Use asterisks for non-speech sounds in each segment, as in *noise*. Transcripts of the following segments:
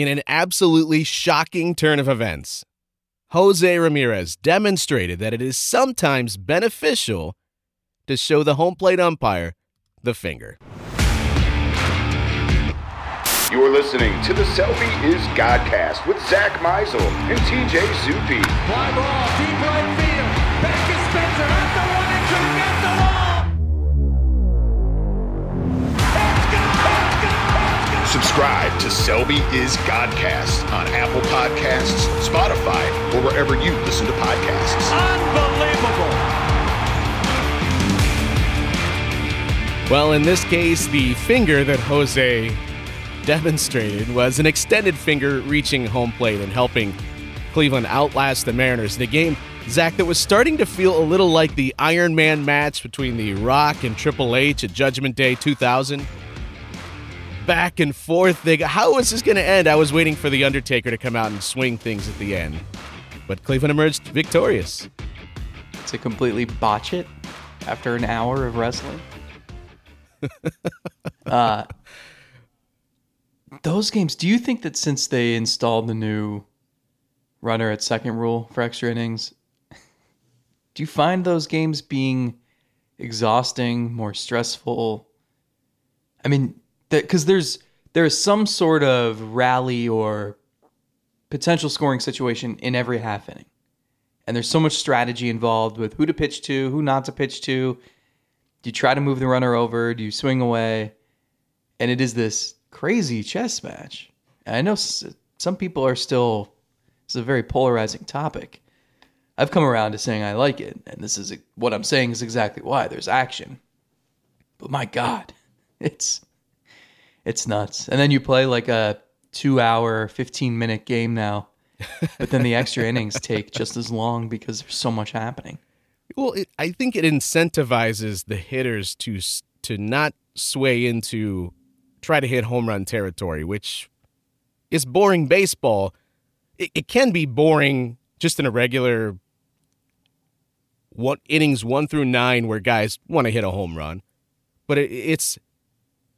In an absolutely shocking turn of events, Jose Ramirez demonstrated that it is sometimes beneficial to show the home plate umpire the finger. You're listening to the Selby is Godcast with Zack Meisel and TJ Zuppe. Fly ball, deep right field. Back is Spencer at the Subscribe to Selby is Godcast on Apple Podcasts, Spotify, or wherever you listen to podcasts. Unbelievable. Well, in this case, the finger that Jose demonstrated was an extended finger reaching home plate and helping Cleveland outlast the Mariners in a game, Zack, that was starting to feel a little like the Iron Man match between The Rock and Triple H at Judgment Day 2000. Back and forth. They got, how this going to end? I was waiting for The Undertaker to come out and swing things at the end. But Cleveland emerged victorious. to completely botch it after an hour of wrestling. *laughs* uh, those games, do you think that since they installed the new runner at second rule for extra innings, *laughs* do you find those games being exhausting, more stressful? I mean, because there's there's some sort of rally or potential scoring situation in every half inning and there's so much strategy involved with who to pitch to, who not to pitch to. Do you try to move the runner over? Do you swing away? And it is this crazy chess match. And I know some people are still. It's a very polarizing topic. I've come around to saying I like it, and this is what I'm saying is exactly why. There's action, but my God, *laughs* it's it's nuts. And then you play like a two-hour, 15-minute game now but then the extra innings take just as long because there's so much happening. Well, it, I think it incentivizes the hitters to to not sway into try to hit home run territory, which is boring baseball. It, it can be boring just in a regular one innings one through nine where guys want to hit a home run, but it, it's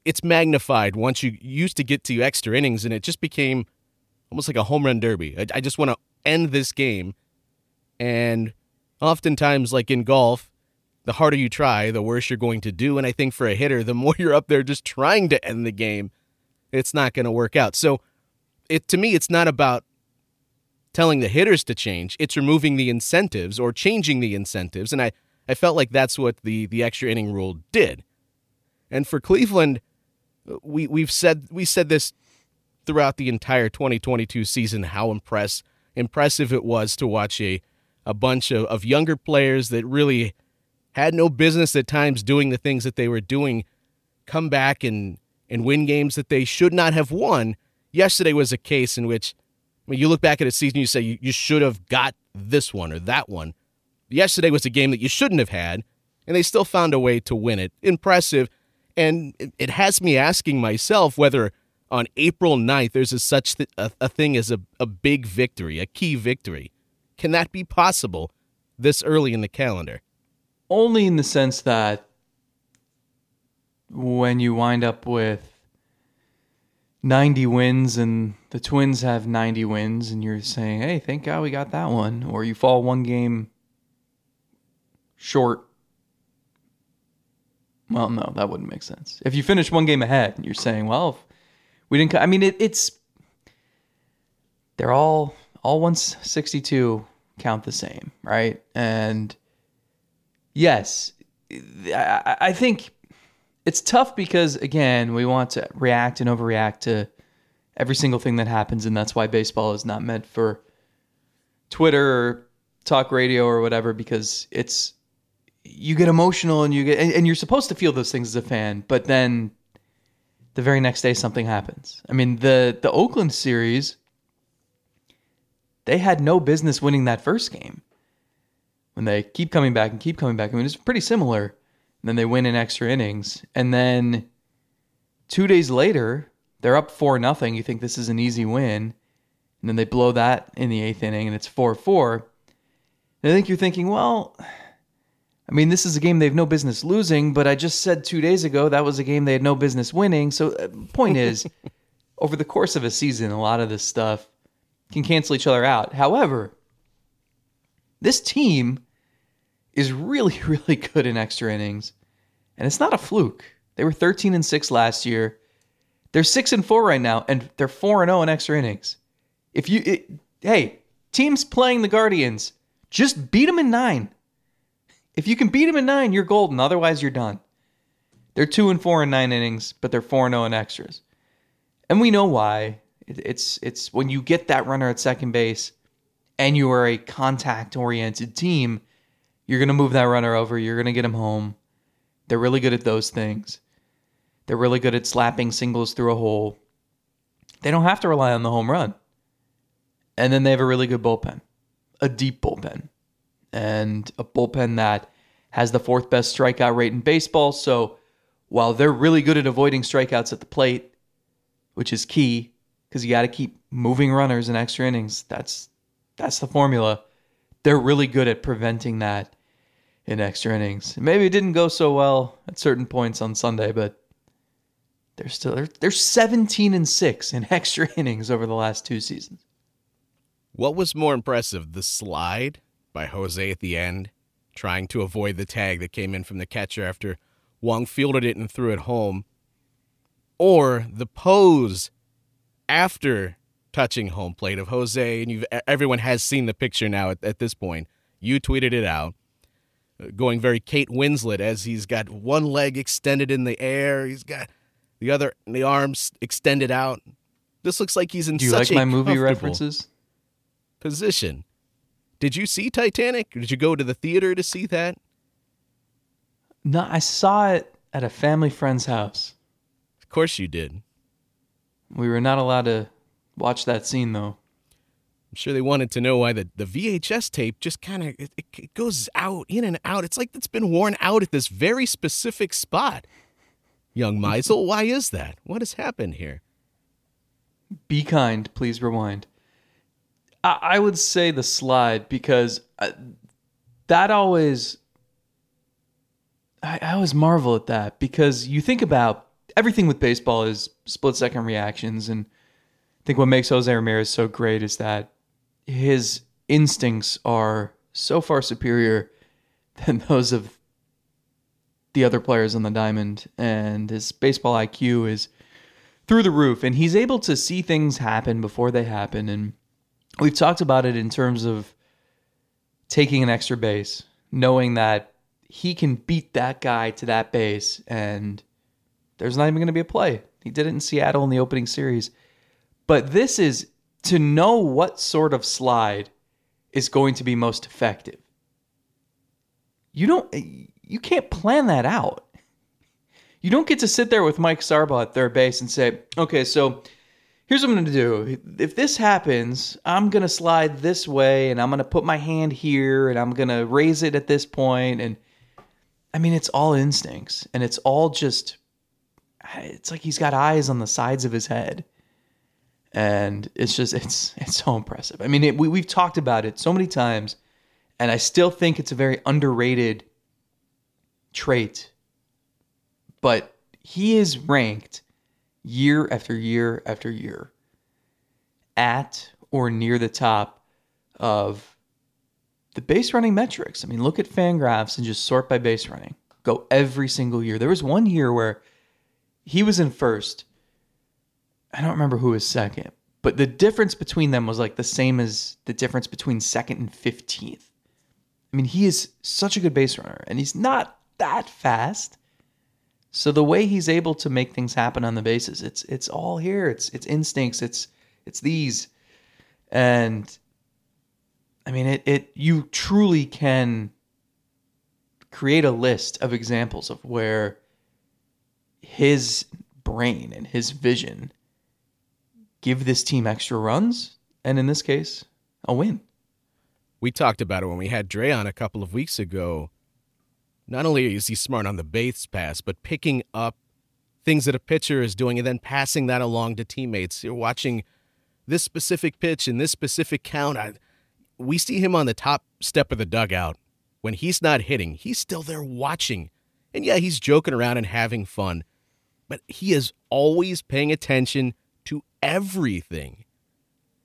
it's magnified once you used to get to extra innings, and it just became almost like a home run derby. I, I just want to end this game, and oftentimes, like in golf, the harder you try, the worse you're going to do. And I think for a hitter, the *laughs* more you're up there just trying to end the game, it's not going to work out. So, it to me, it's not about telling the hitters to change. It's removing the incentives or changing the incentives. And I, I felt like that's what the the extra inning rule did. And for Cleveland, we we've said we said this throughout the entire 2022 season how impress impressive it was to watch a a bunch of, of younger players that really had no business at times doing the things that they were doing come back and and win games that they should not have won. Yesterday was a case in which when you look back at a season you say you, you should have got this one or that one. Yesterday was a game that you shouldn't have had and they still found a way to win it. Impressive. And it, has me asking myself whether on April 9th there's a such th- a, a thing as a, a big victory, a key victory. Can that be possible this early in the calendar? Only in the sense that when you wind up with 90 wins and the Twins have 90 wins, and you're saying, hey, thank God we got that one, or you fall one game short. Well, no, that wouldn't make sense. If you finish one game ahead, you're saying, well, we didn't. I mean, it, it's they're all all 162 count the same, right? And yes, I, I think it's tough because again, we want to react and overreact to every single thing that happens, and that's why baseball is not meant for Twitter or talk radio or whatever because it's you get emotional and you get and, and you're supposed to feel those things as a fan, but then the very next day something happens. I mean, the the Oakland series they had no business winning that first game. When they keep coming back and keep coming back, I mean, it's pretty similar. And then they win in extra innings, and then two days later they're up four nothing. You think this is an easy win, and then they blow that in the eighth inning, and it's four four. And I think you're thinking, well, I mean, this is a game they have no business losing, but I just said two days ago that was a game they had no business winning. So, uh, point is, *laughs* over the course of a season, a lot of this stuff can cancel each other out. However, this team is really, *laughs* really good in extra innings, and it's not a fluke. They were 13 and 6 last year. They're 6 and 4 right now, and they're 4 and 0 in extra innings. If you, it, hey, teams playing the Guardians, just beat them in nine. If you can beat them in nine, you're golden. Otherwise, you're done. They're 2 and 4 in nine innings, but they're 4 and 0 in extras. And we know why. It's it's when you get that runner at second base and you are a contact oriented team, you're to move that runner over, you're to get him home. They're really good at those things. They're really good at slapping singles through a hole. They don't have to rely on the home run. And then they have a really good bullpen, a deep bullpen, and a bullpen that has the fourth best strikeout rate in baseball. So while they're really good at avoiding strikeouts at the plate, which is key because you got to keep moving runners in extra innings, that's that's the formula. They're really good at preventing that in extra innings. Maybe it didn't go so well at certain points on Sunday, but they're still they're, they're 17 and 6 in *laughs* extra innings over the last two seasons. What was more impressive, the slide by Jose at the end, trying to avoid the tag that came in from the catcher after Wong fielded it and threw it home, or the pose after touching home plate of Jose, and you've everyone has seen the picture now at, at this point. You tweeted it out, uh, going very Kate Winslet as he's got one leg extended in the air, he's got the other the arms extended out. This looks like he's in Do you such like my a movie references? position. Did you see Titanic? Did you go to the theater to see that? No, I saw it at a family friend's house. Of course you did. We were not allowed to watch that scene though. I'm sure they wanted to know why the, the VHS tape just kind of it, it goes out in and out. It's like it's been worn out at this very specific spot. Young Meisel, why is that? What has happened here? Be kind, please rewind. I, would say the slide because I, that always. I, I always marvel at that because you think about everything with baseball is split second reactions, and I think what makes Jose Ramirez so great is that his instincts are so far superior *laughs* than those of the other players on the diamond, and his baseball IQ is through the roof, and he's able to see things happen before they happen. And we've talked about it in terms of taking an extra base, knowing that he can beat that guy to that base, and there's not even going to be a play. He did it in Seattle in the opening series. But this is to know what sort of slide is going to be most effective. You don't you can't plan that out. You don't get to sit there with Mike Sarbaugh at third base and say, okay, so here's what I'm going to do. If this happens, I'm going to slide this way and I'm going to put my hand here and I'm going to raise it at this point. And I mean, it's all instincts and it's all just, it's like he's got eyes on the sides of his head. And it's just, it's, it's so impressive. I mean, it, we, we've talked about it so many times and I still think it's a very underrated trait but he is ranked year after year after year at or near the top of the base running metrics. I mean, look at Fangraphs and just sort by base running. Go every single year. There was one year where he was in first. I don't remember who was second, but the difference between them was like the same as the difference between second and 15th. I mean, he is such a good base runner and he's not that fast. So the way he's able to make things happen on the bases, it's it's all here. It's it's instincts. It's it's these, and I mean it. It you truly can create a list of examples of where his brain and his vision give this team extra runs, and in this case, a win. We talked about it when we had Dre on a couple of weeks ago not only is he smart on the base pass, but picking up things that a pitcher is doing and then passing that along to teammates. You're watching this specific pitch and this specific count. I, we see him on the top step of the dugout. When he's not hitting, he's still there watching. And yeah, he's joking around and having fun, but he is always paying attention to everything.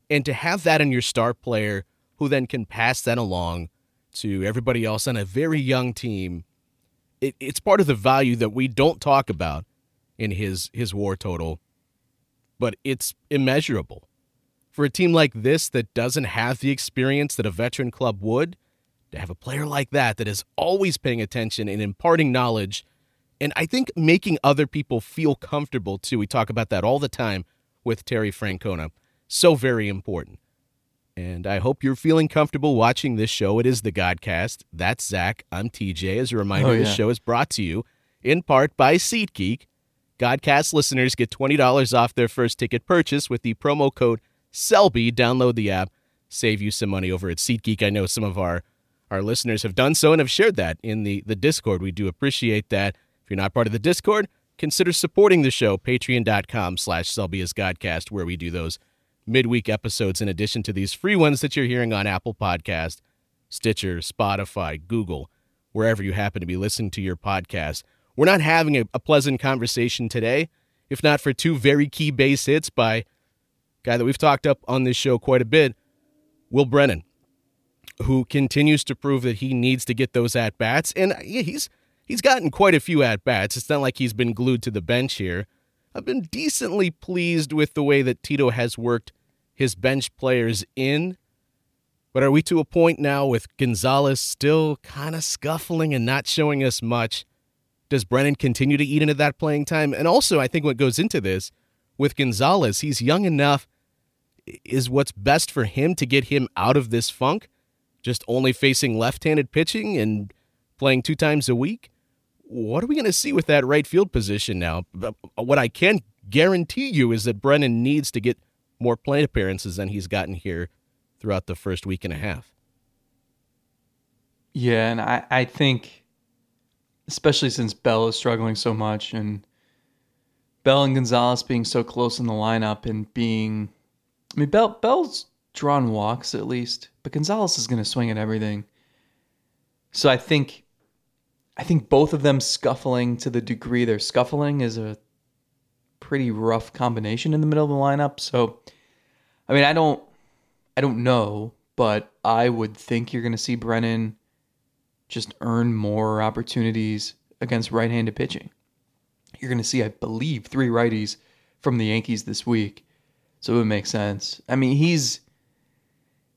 And to have that in your star player who then can pass that along to everybody else on a very young team, it, it's part of the value that we don't talk about in his his war total, but it's immeasurable. For a team like this that doesn't have the experience that a veteran club would, to have a player like that that is always paying attention and imparting knowledge and I think making other people feel comfortable too. We talk about that all the time with Terry Francona. So very important. And I hope you're feeling comfortable watching this show. It is the Godcast. That's Zack. I'm TJ. As a reminder, Oh, yeah. this show is brought to you in part by SeatGeek. Godcast listeners get $20 off their first ticket purchase with the promo code SELBY. Download the app, save you some money over at SeatGeek. I know some of our, our listeners have done so and have shared that in the, the Discord. We do appreciate that. If you're not part of the Discord, consider supporting the show, patreon.com slash Godcast, where we do those midweek episodes in addition to these free ones that you're hearing on Apple Podcast, Stitcher, Spotify, Google, wherever you happen to be listening to your podcast. We're not having a, a pleasant conversation today, if not for two very key base hits by guy that we've talked up on this show quite a bit, Will Brennan, who continues to prove that he needs to get those at bats. And uh, he's he's gotten quite a few at bats. It's not like he's been glued to the bench here. I've been decently pleased with the way that Tito has worked his bench players in. But are we to a point now with Gonzalez still kind of scuffling and not showing us much? Does Brennan continue to eat into that playing time? And also, I think what goes into this with Gonzalez, he's young enough. Is what's best for him to get him out of this funk? Just only facing left handed pitching and playing two times a week? What are we going to see with that right field position now? Uh, what I can guarantee you is that Brennan needs to get more plate appearances than he's gotten here throughout the first week and a half. Yeah, and I, I think, especially since Bell is struggling so much, and Bell and Gonzalez being so close in the lineup, and being, I mean, Bell Bell's drawn walks at least, but Gonzalez is going to swing at everything. So I think, I think both of them scuffling to the degree they're scuffling is a pretty rough combination in the middle of the lineup. So, I mean, I don't, I don't know, but I would think you're going to see Brennan just earn more opportunities against right-handed pitching. You're going to see, I believe, three righties from the Yankees this week, so it would make sense. I mean, he's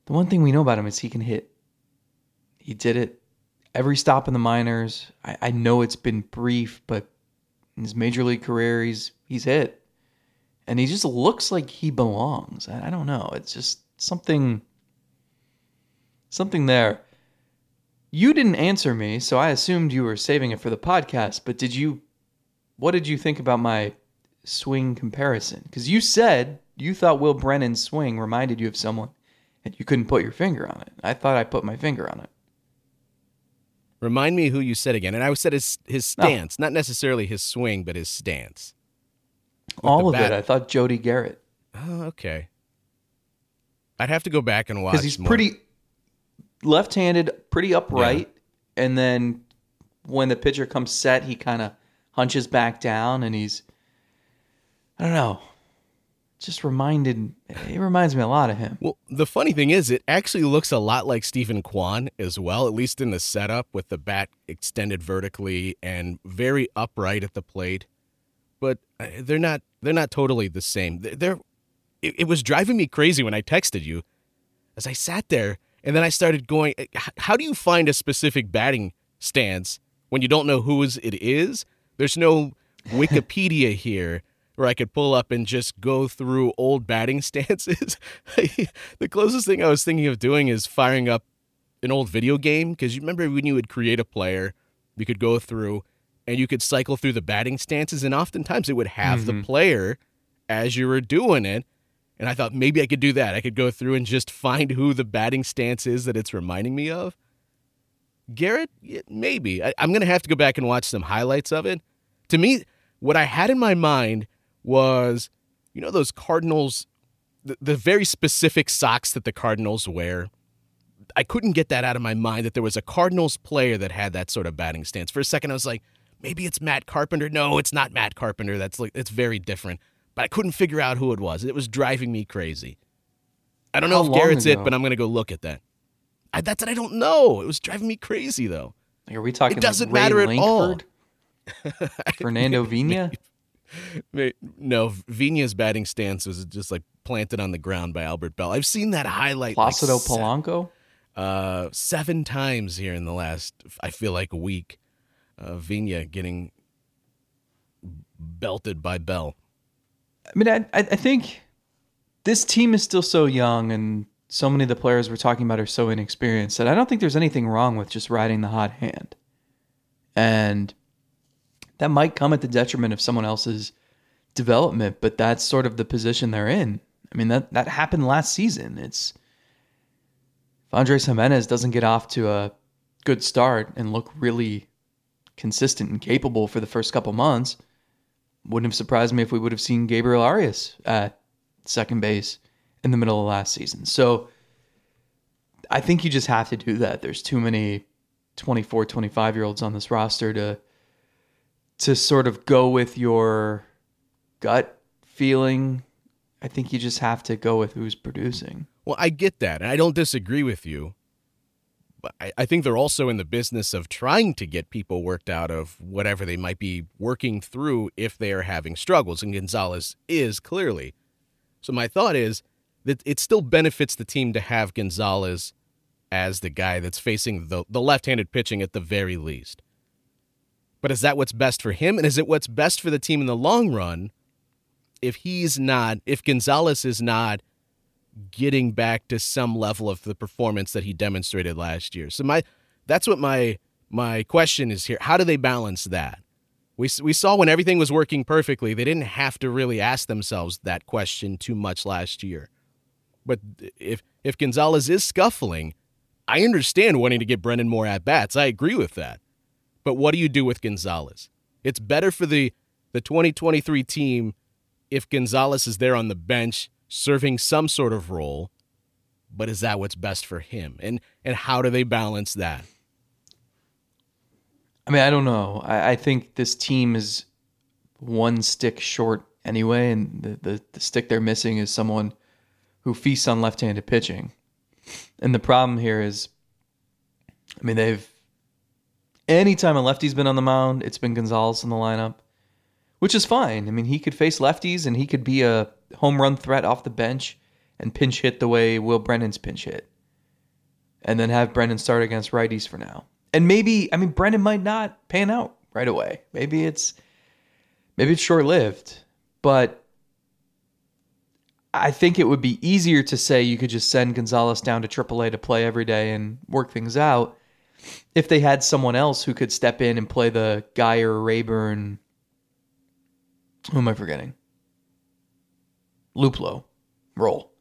the one thing we know about him is he can hit. He did it every stop in the minors. I, I know it's been brief, but in his major league career, he's he's hit, and he just looks like he belongs. I, I don't know. It's just something, something there. You didn't answer me, so I assumed you were saving it for the podcast. But did you? What did you think about my swing comparison? Because you said you thought Will Brennan's swing reminded you of someone, and you couldn't put your finger on it. I thought I put my finger on it. Remind me who you said again. And I said his his No. stance, not necessarily his swing, but his stance. All of bat. it. I thought Jody Gerut Oh, okay. I'd have to go back and watch. because he's more. pretty left-handed, pretty upright, and then when the pitcher comes set, he kind of hunches back down, and he's I don't know, just reminded. It reminds me a lot of him. Well, the funny thing is, it actually looks a lot like Steven Kwan as well, at least in the setup with the bat extended vertically and very upright at the plate. But uh, they're not they're not totally the same. They're, they're it, it was driving me crazy when I texted you as I sat there and then I started going, how do you find a specific batting stance when you don't know whose it is? There's no *laughs* Wikipedia here where I could pull up and just go through old batting *laughs* stances. *laughs* the closest thing I was thinking of doing is firing up an old video game because you remember when you would create a player, you could go through and you could cycle through the batting stances, and oftentimes it would have the mm-hmm. player as you were doing it. And I thought maybe I could do that. I could go through and just find who the batting stance is that it's reminding me of. Gerut, maybe. I, I'm going to have to go back and watch some highlights of it. To me, what I had in my mind was, you know, those Cardinals, the, the very specific socks that the Cardinals wear. I couldn't get that out of my mind that there was a Cardinals player that had that sort of batting stance. For a second, I was like, maybe it's Matt Carpenter. No, it's not Matt Carpenter. That's like it's very different. but I couldn't figure out who it was. It was driving me crazy. I don't know How if long Gerut's it, but I'm going to go look at that. I, that's what I don't know. It was driving me crazy, though. Like, are we talking? About it doesn't like Ray matter at all. *laughs* *laughs* Fernando Vina. No, Vina's batting stance was just like planted on the ground by Albert Belle. I've seen that highlight like Placido se- Polanco. uh, seven times here in the last, I feel like, a week. Uh, Vina getting belted by Belle. I mean, I, I I think this team is still so young, and so many of the players we're talking about are so inexperienced that I don't think there's anything wrong with just riding the hot hand. And that might come at the detriment of someone else's development, but that's sort of the position they're in. I mean, that, that happened last season. It's if Andres Giménez doesn't get off to a good start and look really consistent and capable for the first couple months, wouldn't have surprised me if we would have seen Gabriel Arias at second base in the middle of last season. So I think you just have to do that. There's too many 24, 25 year olds on this roster to to sort of go with your gut feeling. I think you just have to go with who's producing. Well, I get that, and I don't disagree with you. I, I think they're also in the business of trying to get people worked out of whatever they might be working through if they are having struggles, and Gonzalez is clearly. So my thought is that it still benefits the team to have Gonzalez as the guy that's facing the, the left-handed pitching at the very least. But is that what's best for him? And is it what's best for the team in the long run if he's not, if Gonzalez is not getting back to some level of the performance that he demonstrated last year. So my that's what my my question is here. How do they balance that? We we saw when everything was working perfectly, they didn't have to really ask themselves that question too much last year. But if if Gonzalez is scuffling, I understand wanting to get Brennan more at bats. I agree with that. But what do you do with Gonzalez? It's better for the the 2023 team if Gonzalez is there on the bench serving some sort of role, but is that what's best for him? And and how do they balance that? I mean, I don't know. I, I think this team is one stick short anyway, and the, the, the stick they're missing is someone who feasts on left handed pitching. And the problem here is, I mean, they've anytime a lefty's been on the mound, it's been Gonzalez in the lineup, which is fine. I mean, he could face lefties and he could be a home run threat off the bench and pinch hit the way Will Brennan's pinch hit. And then have Brennan start against righties for now. And maybe, I mean, Brennan might not pan out right away. Maybe it's maybe it's short lived. But I think it would be easier to say you could just send Gonzalez down to AAA to play every day and work things out if they had someone else who could step in and play the Guyer Raburn. Who am I forgetting? Luplow role.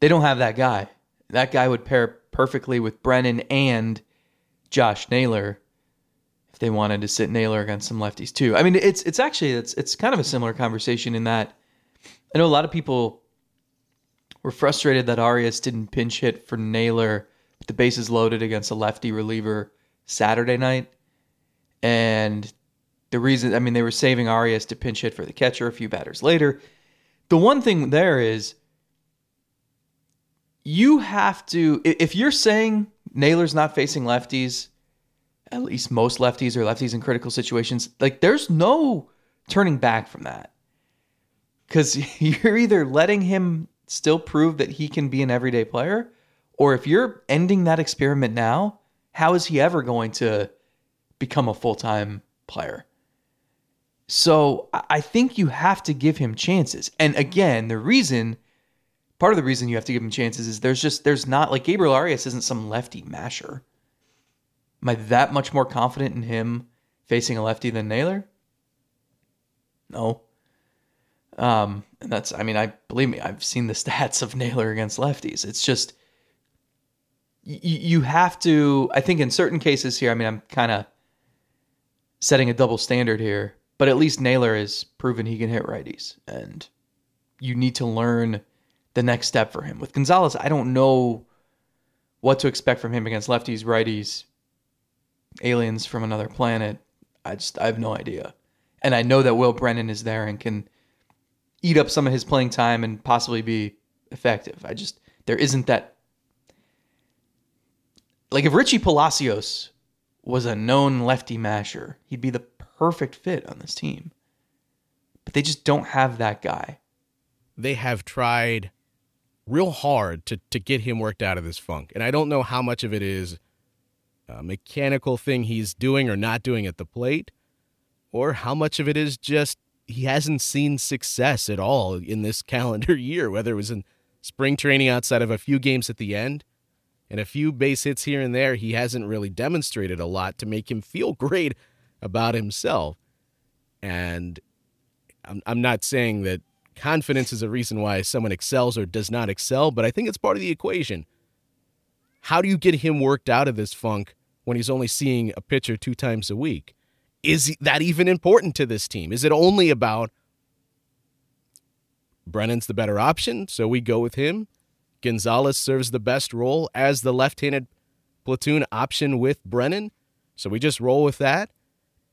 They don't have that guy. That guy would pair perfectly with Brennan and Josh Naylor if they wanted to sit Naylor against some lefties too. I mean, it's it's actually it's it's kind of a similar conversation in that I know a lot of people were frustrated that Arias didn't pinch hit for Naylor with the bases loaded against a lefty reliever Saturday night. And the reason, I mean, they were saving Arias to pinch hit for the catcher a few batters later. The one thing there is you have to, if you're saying Naylor's not facing lefties, at least most lefties or lefties in critical situations, like there's no turning back from that. Because *laughs* you're either letting him still prove that he can be an everyday player, or if you're ending that experiment now, how is he ever going to become a full time player? So I think you have to give him chances. And again, the reason, part of the reason you have to give him chances is there's just, there's not, like Gabriel Arias isn't some lefty masher. Am I that much more confident in him facing a lefty than Naylor? No. Um, and that's, I mean, I believe me, I've seen the *laughs* stats of Naylor against lefties. It's just, you have to, I think in certain cases here, I mean, I'm kind of setting a double standard here, but at least Naylor has proven he can hit righties. And you need to learn the next step for him. With Gonzalez, I don't know what to expect from him against lefties, righties, aliens from another planet. I just, I have no idea. And I know that Will Brennan is there and can eat up some of his playing time and possibly be effective. I just there isn't that like if Richie Palacios was a known lefty masher, he'd be the perfect fit on this team. But they just don't have that guy. They have tried real hard to to get him worked out of this funk. And I don't know how much of it is a mechanical thing he's doing or not doing at the plate or how much of it is just he hasn't seen success at all in this *laughs* calendar year, whether it was in spring training outside of a few games at the end and a few base hits here and there. He hasn't really demonstrated a lot to make him feel *laughs* great about himself. And I'm, I'm not saying that confidence is a reason why someone excels or does not excel, but I think it's part of the equation. How do you get him worked out of this funk when he's only seeing a pitcher two times a week? Is that even important to this team? Is it only about Brennan's the better option, so we go with him? Gonzalez serves the best role as the left handed platoon option with Brennan, so we just roll with that.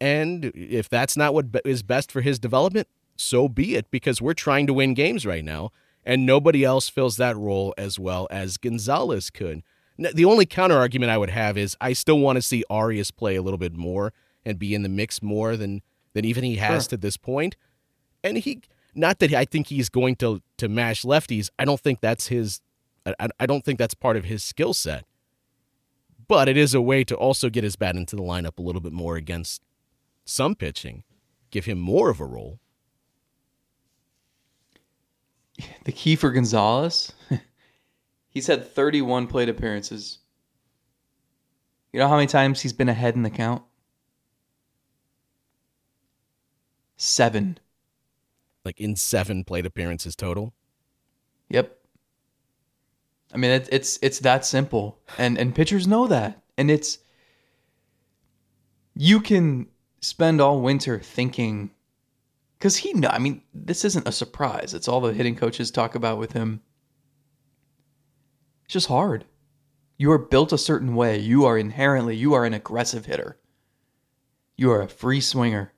And if that's not what is best for his development, so be it, because we're trying to win games right now, and nobody else fills that role as well as Gonzalez could. The only counter argument I would have is I still want to see Arias play a little bit more and be in the mix more than than even he has sure. to this point. And he, not that I think he's going to to mash lefties. I don't think that's his. I, I don't think that's part of his skill set. But it is a way to also get his bat into the lineup a little bit more against some pitching, give him more of a role. The key for Gonzalez, *laughs* he's had 31 plate appearances. You know how many times he's been ahead in the count? Seven. Like in seven plate appearances total? Yep. I mean, it, it's it's that simple, and and pitchers know that, and it's you can spend all winter thinking because he know. I mean, this isn't a surprise. It's all the hitting coaches talk about with him. It's just hard. You are built a certain way. You are inherently you are an aggressive hitter. You are a free swinger.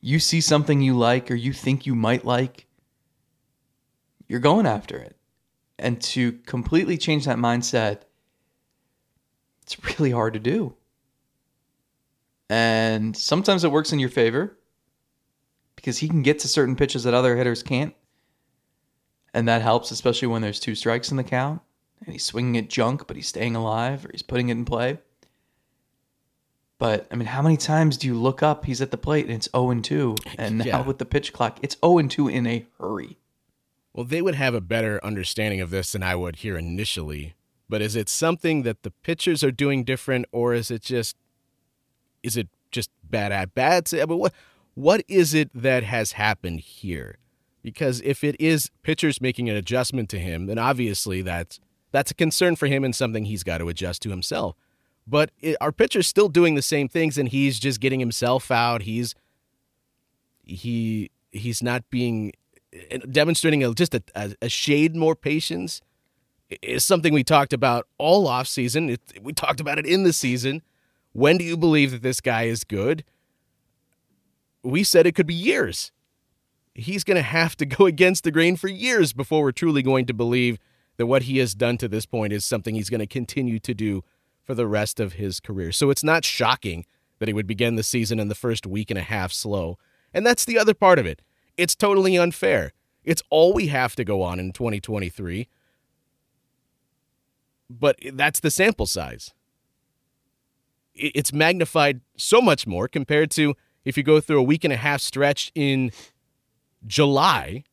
You see something you like or you think you might like, you're going after it. And to completely change that mindset, it's really hard to do. And sometimes it works in your favor because he can get to certain pitches that other hitters can't. And that helps, especially when there's two strikes in the count and he's swinging at junk, but he's staying alive or he's putting it in play. But I mean, how many times do you look up? He's at the plate and it's 0 and 2. And now with the pitch clock, it's 0 and 2 in a hurry. Well, they would have a better understanding of this than I would here initially. But is it something that the pitchers are doing different, or is it just is it just bad at bats? Eh, I mean, what what is it that has happened here? Because if it is pitchers making an adjustment to him, then obviously that's that's a concern for him and something he's got to adjust to himself. But it, our pitcher's still doing the same things, and he's just getting himself out. He's he he's not being demonstrating a, just a, a, shade more patience is something we talked about all off season. It, we talked about it in the season. When do you believe that this guy is good? We said it could be years. He's going to have to *laughs* go against the grain for years before we're truly going to believe that what he has done to this point is something he's going to continue to do for the rest of his career. So it's not shocking that he would begin the season in the first week and a half slow. And that's the other part of it. It's totally unfair. It's all we have to go on in 2023. But that's the sample size. It's magnified so much more compared to if you go through a week and a half stretch in July.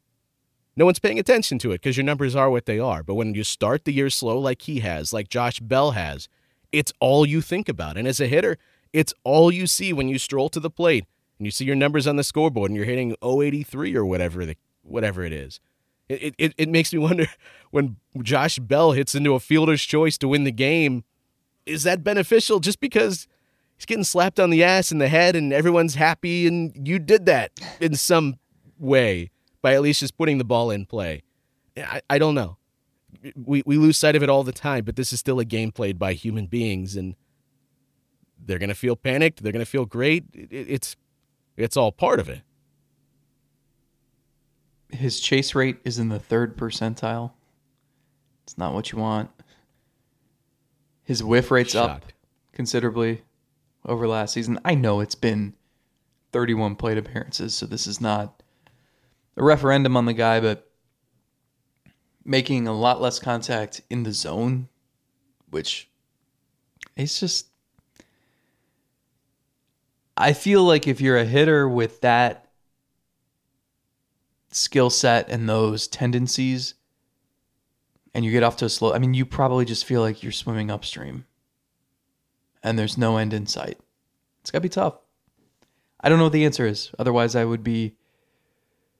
No one's paying attention to it because your numbers are what they are. But when you start the year slow, like he has, like Josh Bell has, it's all you think about. And as a hitter, it's all you see when you stroll to the plate and you see your numbers on the scoreboard and you're hitting 083 or whatever the, whatever it is. It, it, it makes me *laughs* wonder when Josh Bell hits into a fielder's choice to win the game, is that beneficial just because he's getting slapped on the ass and the head and everyone's happy and you did that in some way by at least just putting the ball in play? I, I don't know we, we lose sight of it all the time, but this is still a game played by human beings, and they're going to feel panicked. They're going to feel great. It, it's it's all part of it. his chase rate is in the third percentile. It's not what you want. His whiff rate's up considerably over last season. I know it's been 31 plate appearances, so this is not a referendum on the guy, but making a lot less contact in the zone, which it's just. I feel like if you're a hitter with that skill set and those tendencies, and you get off to a slow, I mean, you probably just feel like you're swimming upstream and there's no end in sight. It's got to be tough. I don't know what the answer is. Otherwise, I would be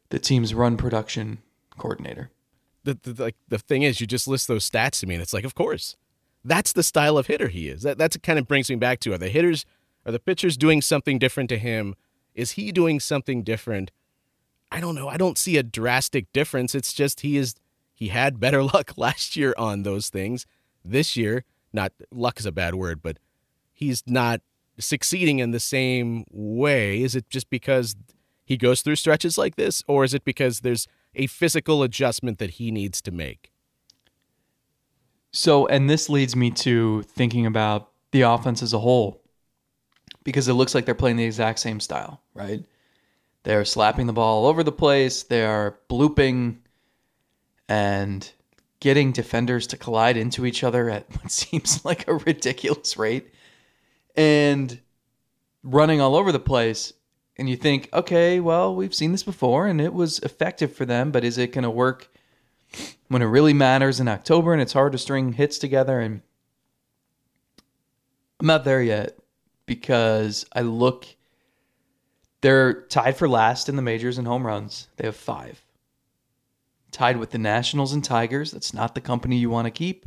the team's run production coordinator. the, the like the thing is, you just list those stats to me, and it's like, of course, that's the style of hitter he is. That that's kind of brings me back to are the hitters, are the pitchers doing something different to him? Is he doing something different? I don't know. I don't see a drastic difference. It's just he is he had better *laughs* luck last year on those things. This year, not luck is a bad word, but he's not succeeding in the same way. Is it just because he goes through stretches like this, or is it because there's a physical adjustment that he needs to make? So, and this leads me to thinking about the offense as a whole because it looks like they're playing the exact same style, right? They're slapping the ball all over the place, they're blooping and getting defenders to collide into each other at what *laughs* seems like a ridiculous rate and running all over the place. And you think, okay, well, we've seen this before and it was effective for them, but is it going to work when it really matters in October and it's hard to string hits together? And I'm not there yet because I look, they're tied for last in the majors in home runs. They have five. Tied with the Nationals and Tigers. That's not the company you want to keep.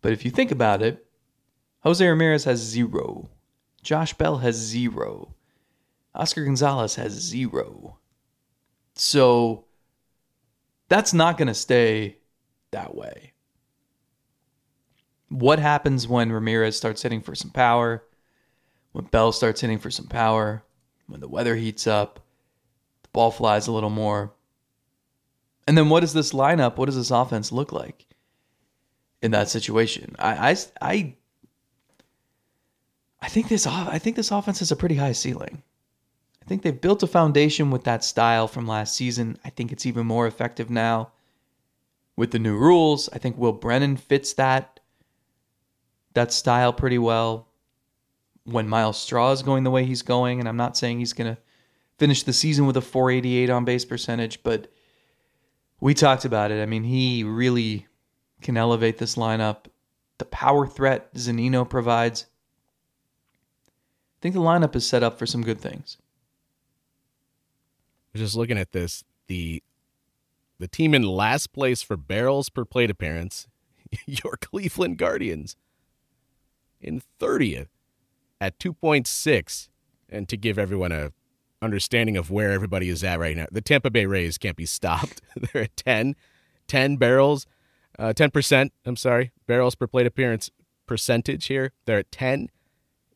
But if you think about it, Jose Ramirez has zero. Josh Bell has zero. Oscar Gonzalez has zero. So that's not going to stay that way. What happens when Ramirez starts hitting for some power? When Bell starts hitting for some power? When the weather heats up? The ball flies a little more? And then what does this lineup, what does this offense look like in that situation? I, I, I, I think this I think this offense has a pretty high ceiling. I think they've built a foundation with that style from last season. I think it's even more effective now with the new rules. I think Will Brennan fits that that style pretty well. When Myles Straw is going the way he's going, and I'm not saying he's going to finish the season with a 488 on base percentage, but we talked about it. I mean, he really can elevate this lineup. The power threat Zunino provides. I think the lineup is set up for some good things. Just looking at this, the the team in last place for barrels per plate appearance, *laughs* your Cleveland Guardians, in 30th at 2.6. And to give everyone a understanding of where everybody is at right now, the Tampa Bay Rays can't be stopped. *laughs* They're at 10, 10 barrels, uh, 10%, I'm sorry, barrels per plate appearance percentage here. They're at 10.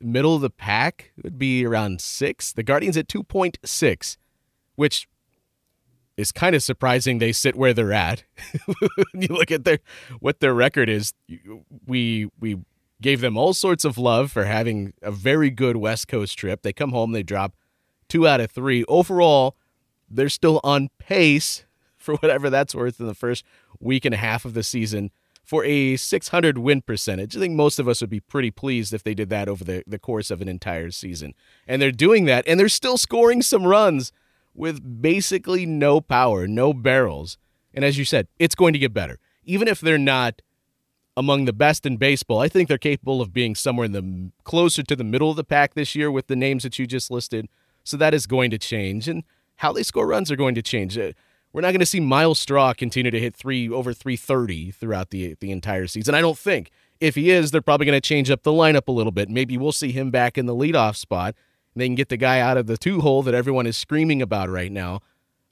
Middle of the pack would be around six. The Guardians at 2.6, which is kind of surprising they sit where they're at. *laughs* you look at their what their record is, we we gave them all sorts of love for having a very good West Coast trip. They come home, they drop two out of three. Overall, they're still on pace *laughs* for whatever that's worth in the first week and a half of the season for a 600 win percentage. I think most of us would be pretty pleased if they did that over the, the course of an entire season. And they're doing that, and they're still scoring some runs with basically no power, no barrels. And as you said, it's going to get better. Even if they're not among the best in baseball, I think they're capable of being somewhere in the closer to the middle of the pack this year with the names that you just listed. So that is going to change, and how they score runs are going to change. Uh, We're not going to see Myles Straw continue to hit three over 330 throughout the the entire season. I don't think. If he is, they're probably going to change up the lineup a little bit. Maybe we'll see him back in the leadoff spot. And they can get the guy out of the two hole that everyone is screaming about right now,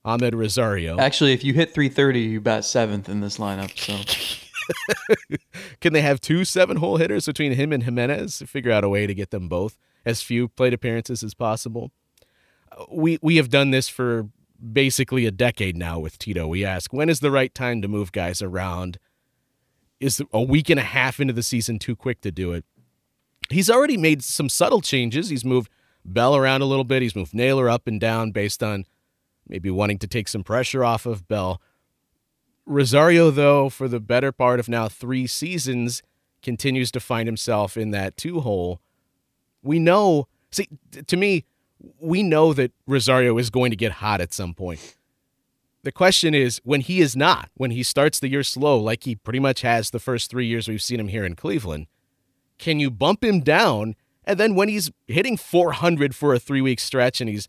Amed Rosario. Actually, if you hit 330, you bat seventh in this lineup. So *laughs* Can they have two seven hole hitters between him and Giménez? Figure out a way to get them both as few plate appearances as possible. Uh, We we have done this for basically a decade now with Tito. We ask, when is the right time to move guys around? Is a week and a half into the season too quick to do it? He's already made some subtle changes. He's moved Bell around a little bit. He's moved Naylor up and down based on maybe wanting to take some pressure off of Bell. Rosario, though, for the better part of now three seasons, continues to find himself in that two hole. We know, see, to me, we know that Rosario is going to get hot at some point. The question is when he is not, when he starts the year slow, like he pretty much has the first three years we've seen him here in Cleveland, can you bump him down? And then when he's hitting 400 for a three week stretch and he's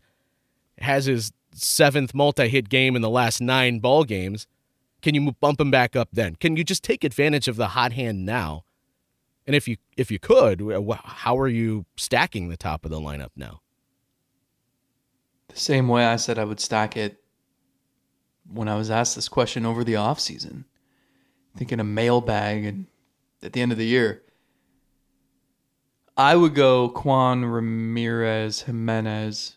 has his seventh multi hit game in the last nine ball games, can you bump him back up then? Can you just take advantage of the hot hand now? And if you if you could, how are you stacking the top of the lineup now? The same way I said I would stack it when I was asked this question over the offseason. Thinking a mailbag and at the end of the year. I would go Kwan Ramirez Giménez.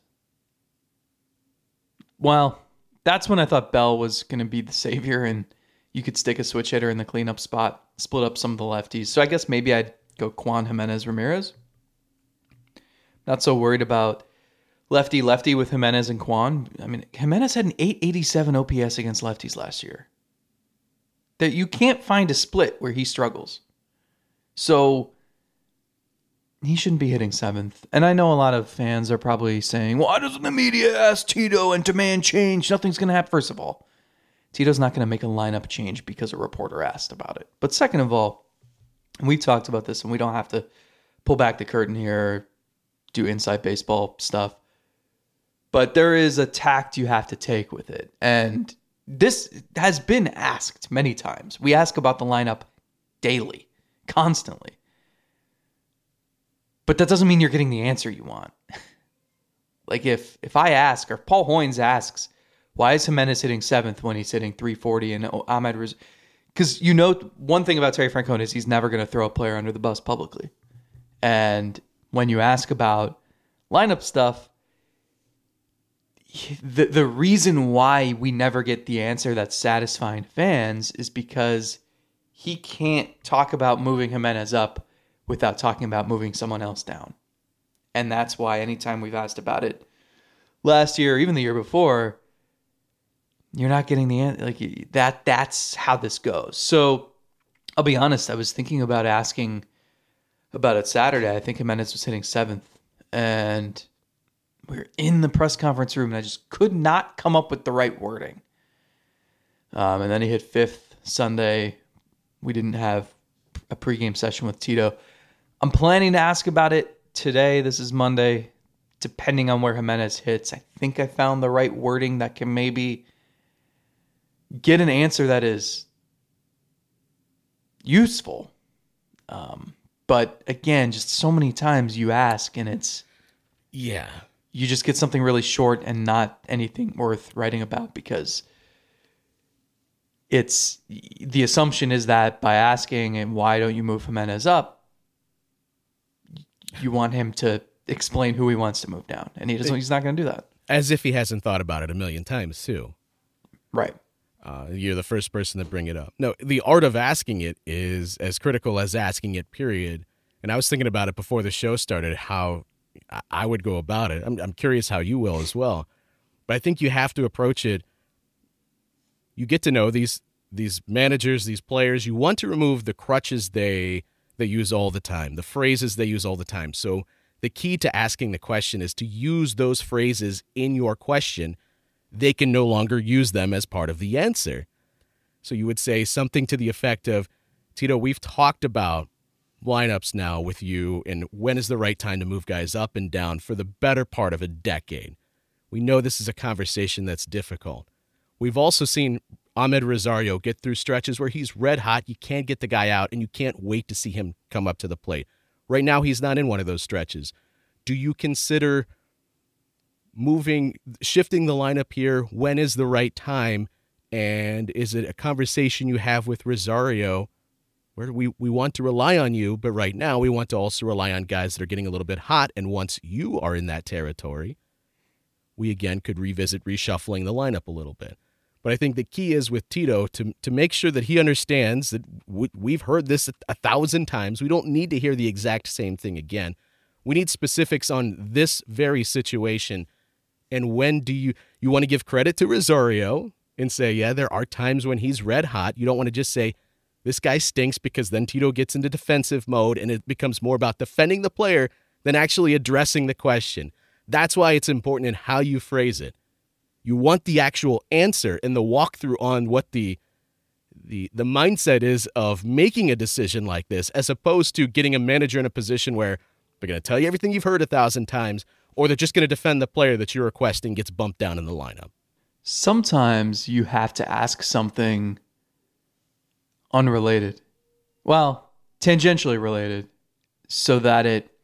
Well, that's when I thought Bell was going to be the savior and you could stick a switch hitter in the cleanup spot, split up some of the lefties. So I guess maybe I'd go Kwan Giménez Ramirez. Not so worried about lefty lefty with Giménez and Kwan. I mean, Giménez had an 887 OPS against lefties last year. That you can't find a split where he struggles. So he shouldn't be hitting seventh. And I know a lot of fans are probably saying, why doesn't the media ask Tito and demand change? Nothing's going to happen. First of all, Tito's not going to make a lineup change because a reporter asked about it. But second of all, we've talked about this and we don't have to pull back the curtain here, do inside baseball stuff. But there is a tact you have to take with it. And this has been asked many times. We ask about the lineup daily, constantly. But that doesn't mean you're getting the answer you want. *laughs* like if if I ask or Paul Hoynes asks, why is Giménez hitting seventh when he's hitting 340 and Amed Riz? Because you know one thing about Terry Francona is he's never going to throw a player under the bus publicly. And when you ask about lineup stuff, the the reason why we never get the answer that's satisfying fans is because he can't talk about moving Giménez up without talking about moving someone else down. And that's why anytime we've asked about it last year or even the year before, you're not getting the answer. Like that, that's how this goes. So I'll be honest, I was thinking about asking about it Saturday. I think Giménez was hitting seventh. And we were in the press conference room and I just could not come up with the right wording. Um, and then he hit fifth Sunday. We didn't have a pregame session with Tito. I'm planning to ask about it today. This is Monday. Depending on where Giménez hits, I think I found the right wording that can maybe get an answer that is useful. Um, but again, just so many times you ask and it's yeah, you just get something really short and not anything worth writing about because it's the assumption is that by asking and why don't you move Giménez up, you want him to explain who he wants to move down, and he doesn't. He's not going to do that. As if he hasn't thought about it a million times too. Right. Uh, you're the first person to bring it up. No, the art of asking it is as critical as asking it. Period. And I was thinking about it before the show started. How I would go about it. I'm, I'm curious how you will as well. But I think you have to approach it. You get to know these these managers, these players. You want to remove the crutches they they use all the time, the phrases they use all the time. So the key to asking the question is to use those phrases in your question. They can no longer use them as part of the answer. So you would say something to the effect of, Tito, we've talked about lineups now with you and when is the right time to move guys up and down for the better part of a decade. We know this is a conversation that's difficult. We've also seen Amed Rosario get through stretches where he's red hot. You can't get the guy out, and you can't wait to see him come up to the plate. Right now, he's not in one of those stretches. Do you consider moving, shifting the lineup here? When is the right time? And is it a conversation you have with Rosario where we, we want to rely on you, but right now we want to also rely on guys that are getting a little bit hot? And once you are in that territory, we again could revisit reshuffling the lineup a little bit. But I think the key is with Tito to to make sure that he understands that we've heard this a thousand times. We don't need to hear the exact same thing again. We need specifics on this very situation. And when do you you want to give credit to Rosario and say, yeah, there are times when he's red hot. You don't want to just say this guy stinks because then Tito gets into defensive mode and it becomes more about defending the player than actually addressing the question. That's why it's important in how you phrase it. You want the actual answer and the walkthrough on what the the the mindset is of making a decision like this, as opposed to getting a manager in a position where they're going to tell you everything you've heard a thousand times, or they're just going to defend the player that you're requesting gets bumped down in the lineup. Sometimes you have to ask something unrelated, well, tangentially related, so that it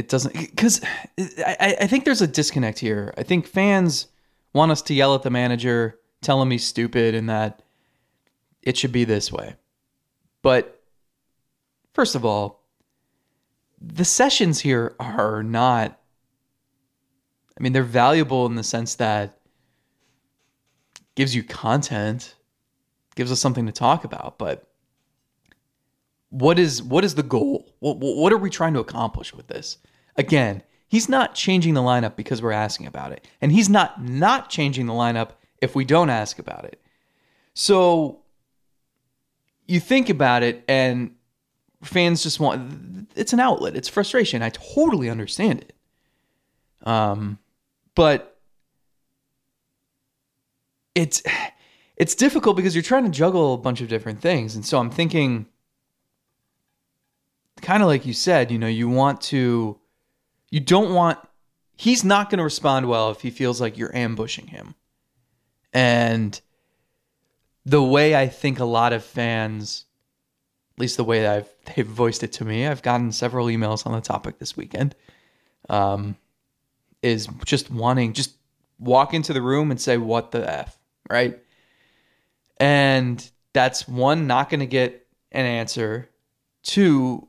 it doesn't because I, I think there's a disconnect here. I think fans want us to yell at the manager, tell him he's stupid and that it should be this way. But first of all, the sessions here are not I mean, they're valuable in the sense that gives you content, gives us something to talk about, but what is what is the goal? What, what are we trying to accomplish with this? Again, he's not changing the lineup because we're asking about it, and he's not not changing the lineup if we don't ask about it. So you think about it, and fans just want it's an outlet. It's frustration. I totally understand it. Um, but it's it's difficult because you're trying to juggle a bunch of different things, and so I'm thinking kind of like you said, you know, you want to, you don't want, he's not going to respond well if he feels like you're ambushing him. And the way I think a lot of fans, at least the way I've they've voiced it to me, I've gotten several emails on the topic this weekend, um, is just wanting just walk into the room and say what the f, right? And that's one not going to get an answer. Two,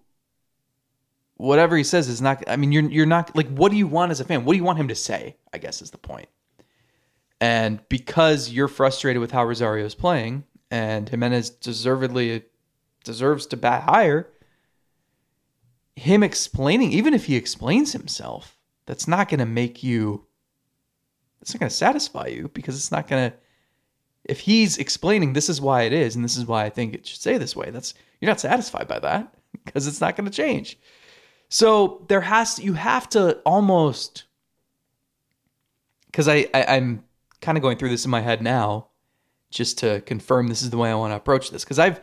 whatever he says is not. I mean, you're you're not like. What do you want as a fan? What do you want him to say? I guess is the point. And because you're frustrated with how Rosario is playing, and Giménez deservedly deserves to bat higher, him explaining, even if he explains himself, that's not going to make you. It's not going to satisfy you because it's not going to. If he's explaining this is why it is and this is why I think it should say this way, that's you're not satisfied by that *laughs* because it's not going to change. So there has to, you have to almost because I, I I'm kind of going through this in my head now, just to confirm this is the way I want to approach this because I've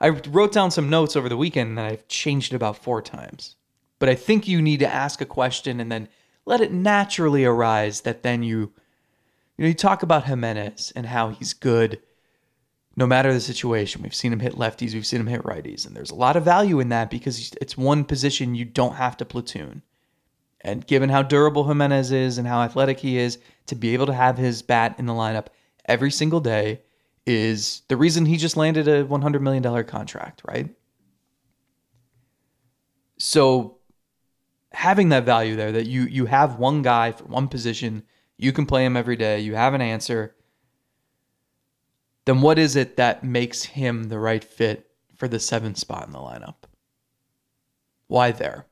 I wrote down some notes over the weekend and I've changed it about four times. But I think you need to ask a question and then let it naturally arise that then you you know you talk about Giménez and how he's good no matter the situation. We've seen him hit lefties, we've seen him hit righties, and there's a lot of value in that because it's one position you don't have to platoon. And given how durable Giménez is and how athletic he is, to be able to have his bat in the lineup every single day is the reason he just landed a $100 million contract, right? So having that value there that you you have one guy for one position, you can play him every day, you have an answer, then what is it that makes him the right fit for the seventh spot in the lineup? Why there?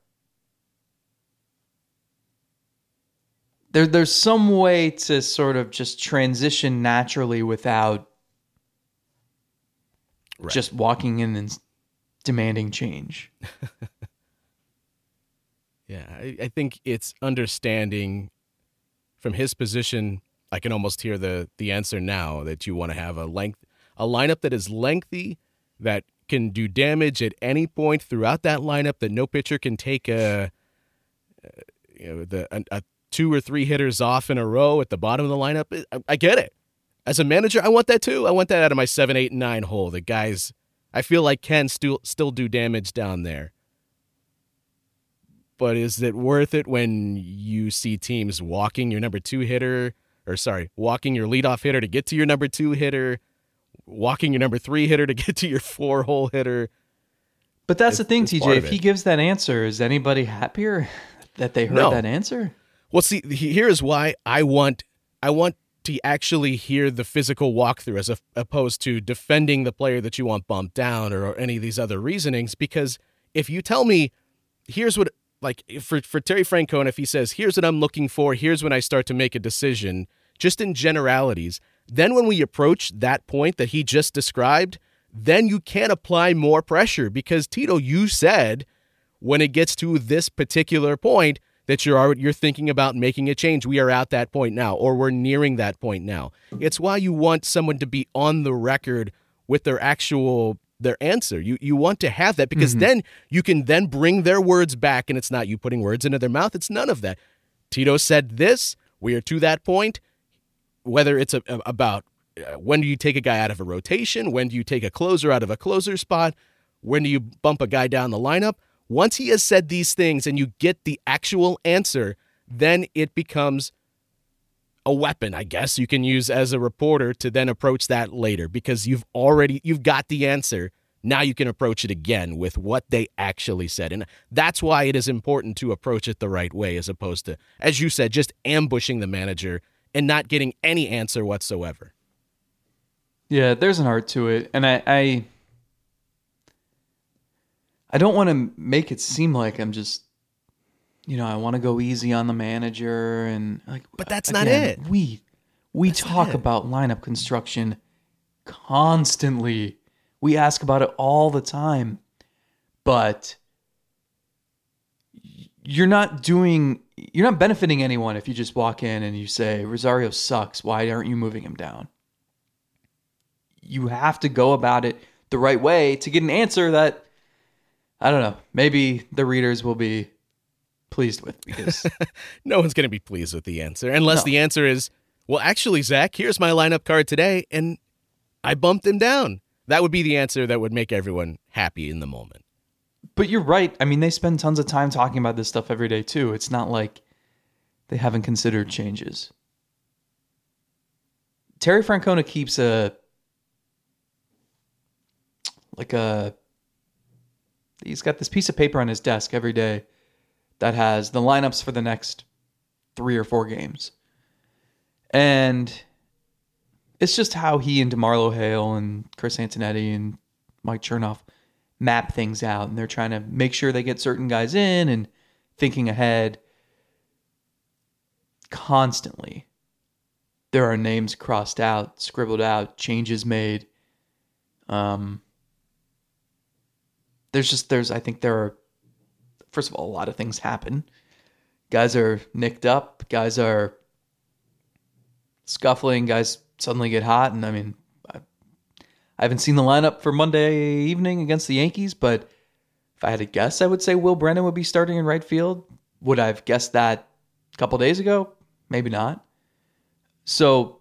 There, there's some way to sort of just transition naturally without right. just walking in and demanding change. *laughs* yeah, I, I think it's understanding from his position I can almost hear the the answer now that you want to have a length a lineup that is lengthy that can do damage at any point throughout that lineup that no pitcher can take a uh, you know the a, a two or three hitters off in a row at the bottom of the lineup. I, I get it. As a manager, I want that too. I want that out of my seven, eight, nine hole. The guys I feel like can still still do damage down there. But is it worth it when you see teams walking your number two hitter or sorry, walking your leadoff hitter to get to your number two hitter, walking your number three hitter to get to your four hole hitter. But that's the thing, TJ. If he gives that answer, is anybody happier? *laughs* that they heard No. that answer? Well, see, here is why I want I want to actually hear the physical walkthrough as a, opposed to defending the player that you want bumped down or, or any of these other reasonings. Because if you tell me, here's what like for for Terry Francona, if he says, here's what I'm looking for, here's when I start to make a decision, just in generalities. Then when we approach that point that he just described, then you can't apply more pressure because Tito, you said when it gets to this particular point that you're already, you're thinking about making a change. We are at that point now, or we're nearing that point now. It's why you want someone to be on the record with their actual their answer. You you want to have that because mm-hmm. then you can then bring their words back, and it's not you putting words into their mouth. It's none of that. Tito said this. We are to that point. Whether it's a, a- about uh, when do you take a guy out of a rotation, when do you take a closer out of a closer spot, when do you bump a guy down the lineup? Once he has said these things and you get the actual answer, then it becomes a weapon, I guess you can use as a reporter to then approach that later because you've already you've got the answer. Now you can approach it again with what they actually said. And that's why it is important to approach it the right way as opposed to as you said just ambushing the manager and not getting any answer whatsoever. Yeah, there's an art to it, and I I, I don't want to make it seem like I'm just, you know, I want to go easy on the manager and like. But uh, that's not it. We we not talk about lineup construction constantly. We ask about it all the time, but you're not doing. You're not benefiting anyone if you just walk in and you say Rosario sucks. Why aren't you moving him down? you have to go about it the right way to get an answer that I don't know. Maybe the readers will be pleased with because *laughs* No one's going to be pleased with the answer unless No. the answer is, well, actually, Zach, here's my lineup card today, and I bumped him down. That would be the answer that would make everyone happy in the moment. But you're right. I mean, they spend tons of time talking about this stuff every day too. It's not like they haven't considered changes. Terry Francona keeps a like a he's got this piece of paper on his desk every day that has the lineups for the next 3 or 4 games. And it's just how he and DeMarlo Hale and Chris Antonetti and Mike Chernoff map things out and they're trying to make sure they get certain guys in and thinking ahead. Constantly there are names crossed out scribbled out changes made. Um there's just there's i think there are first of all a lot of things happen. Guys are nicked up guys are scuffling guys suddenly get hot and i mean I, haven't seen the lineup for monday evening against the yankees but if i had to guess i would say will brennan would be starting in right field. Would i have guessed that a couple days ago? Maybe not. So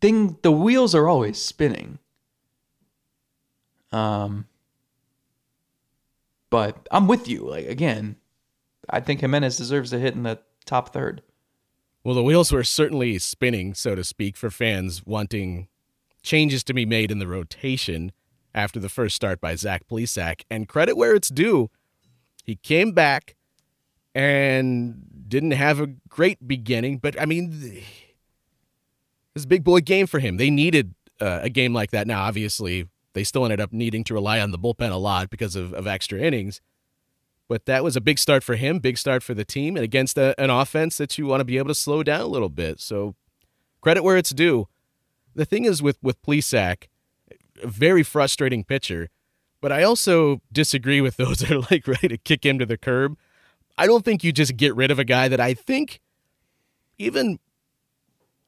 thing the wheels are always spinning. Um but i'm with you. Like again i think jimenez deserves a hit in the top third. Well, the wheels were certainly spinning, so to speak, for fans wanting changes to be made in the rotation after the first start by Zach Plesac. And credit where it's due, he came back and didn't have a great beginning, but I mean, a big boy game for him. They needed uh, a game like that. Now, obviously, they still ended up needing to rely on the bullpen a lot because of, of extra innings. But that was a big start for him, big start for the team, and against a, an offense that you want to be able to slow down a little bit. So, credit where it's due. The thing is with with Plesac, a very frustrating pitcher, but I also disagree with those *laughs* that are like ready to kick him to the curb. I don't think you just get rid of a guy that I think, even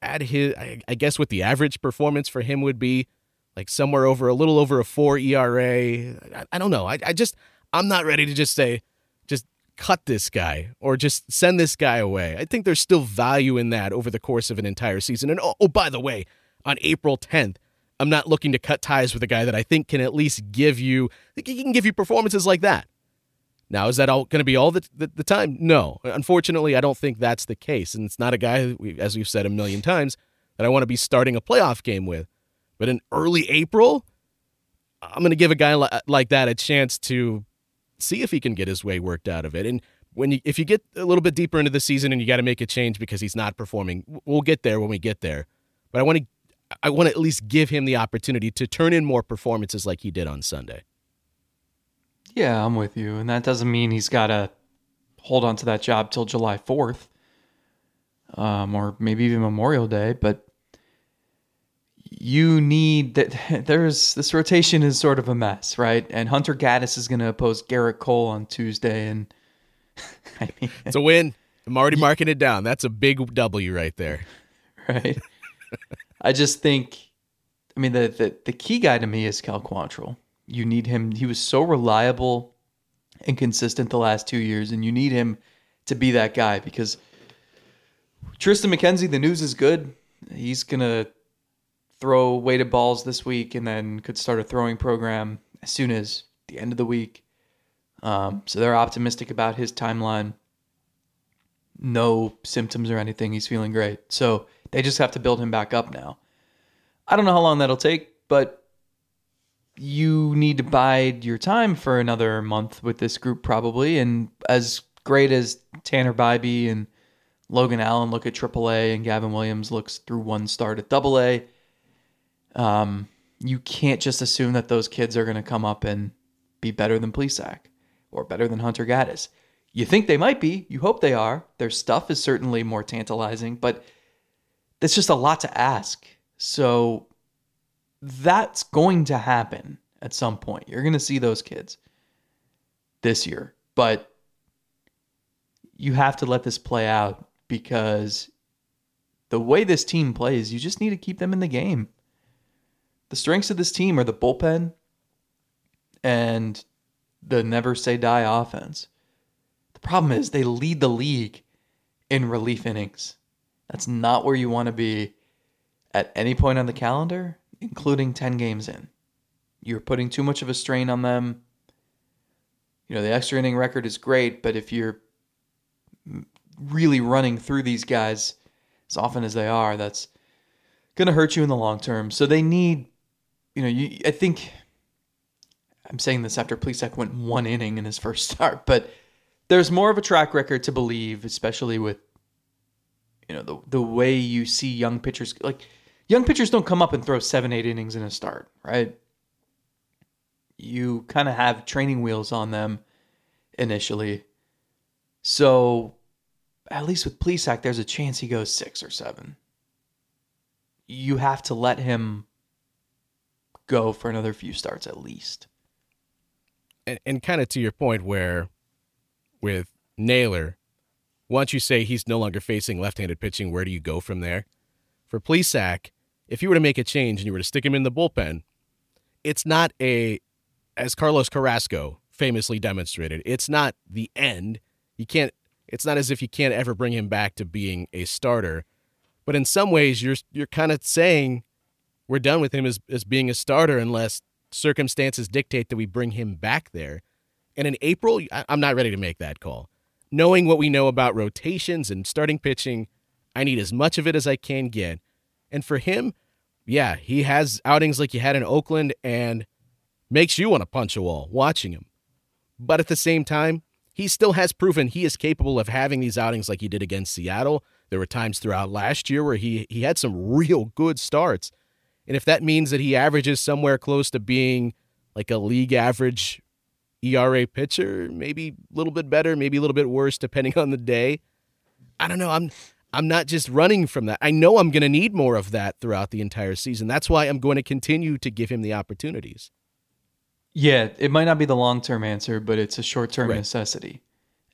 at his, I, guess what the average performance for him would be, like somewhere over a little over a four ERA. I, I don't know. I, I just I'm not ready to just say just cut this guy or just send this guy away. I think there's still value in that over the course of an entire season. And oh, oh by the way, on April 10th, I'm not looking to cut ties with a guy that I think can at least give you he can give you performances like that. Now, is that all going to be all the, the, the time? No. Unfortunately, I don't think that's the case. And it's not a guy, as we've said a million times, that I want to be starting a playoff game with. But in early April, I'm going to give a guy li- like that a chance to see if he can get his way worked out of it. And when you if you get a little bit deeper into the season and you got to make a change because he's not performing, we'll get there when we get there. But I want to I want to at least give him the opportunity to turn in more performances like he did on Sunday. Yeah, I'm with you, and that doesn't mean he's got to hold on to that job till July 4th, um, or maybe even Memorial Day. But you need that. *laughs* There's this rotation is sort of a mess, right? And Hunter Gaddis is going to oppose Gerrit Cole on Tuesday, and *laughs* I mean, it's a win. I'm already marking it down. That's a big W right there. *laughs* Right. I just think, I mean, the, the the key guy to me is Cal Quantrill. You need him. He was so reliable and consistent the last two years, and you need him to be that guy because Tristan McKenzie, the news is good. He's gonna throw weighted balls this week, and then could start a throwing program as soon as the end of the week. Um, so they're optimistic about his timeline. No symptoms or anything. He's feeling great. So they just have to build him back up now. I don't know how long that'll take, but you need to bide your time for another month with this group probably. And as great as Tanner Bibee and Logan Allen look at AAA and Gavin Williams looks through one start at AA, um, you can't just assume that those kids are going to come up and be better than Plesac or better than Hunter Gaddis. You think they might be. You hope they are. Their stuff is certainly more tantalizing, but that's just a lot to ask. So that's going to happen at some point. You're going to see those kids this year, but you have to let this play out because the way this team plays, you just need to keep them in the game. The strengths of this team are the bullpen and the never say die offense. The problem is they lead the league in relief innings. That's not where you want to be at any point on the calendar, including 10 games in. You're putting too much of a strain on them. You know, the extra inning record is great, but if you're really running through these guys as often as they are, that's going to hurt you in the long term. So they need, you know, you, I think I'm saying this after Plesac went one inning in his *laughs* first start, but there's more of a track record to believe, especially with you know the the way you see young pitchers like young pitchers don't come up and throw seven eight innings in a start, right? You kind of have training wheels on them initially, so at least with Plesac, there's a chance he goes six or seven. You have to let him go for another few starts at least and, and kind of to your point where with Naylor, once you say he's no longer facing left-handed pitching, where do you go from there? For Plesac, if you were to make a change and you were to stick him in the bullpen, it's not a, as Carlos Carrasco famously demonstrated, it's not the end. You can't. It's not as if you can't ever bring him back to being a starter, but in some ways, you're you're kind of saying we're done with him as as being a starter unless circumstances dictate that we bring him back there. And in April, I'm not ready to make that call. Knowing what we know about rotations and starting pitching, I need as much of it as I can get. And for him, yeah, he has outings like he had in Oakland and makes you want to punch a wall watching him. But at the same time, he still has proven he is capable of having these outings like he did against Seattle. There were times throughout last year where he he had some real good starts. And if that means that he averages somewhere close to being like a league average ERA pitcher, maybe a little bit better, maybe a little bit worse depending *laughs* on the day. I don't know. I'm I'm not just running from that. I know I'm going to need more of that throughout the entire season. That's why I'm going to continue to give him the opportunities. Yeah, it might not be the long-term answer, but it's a short-term right. necessity.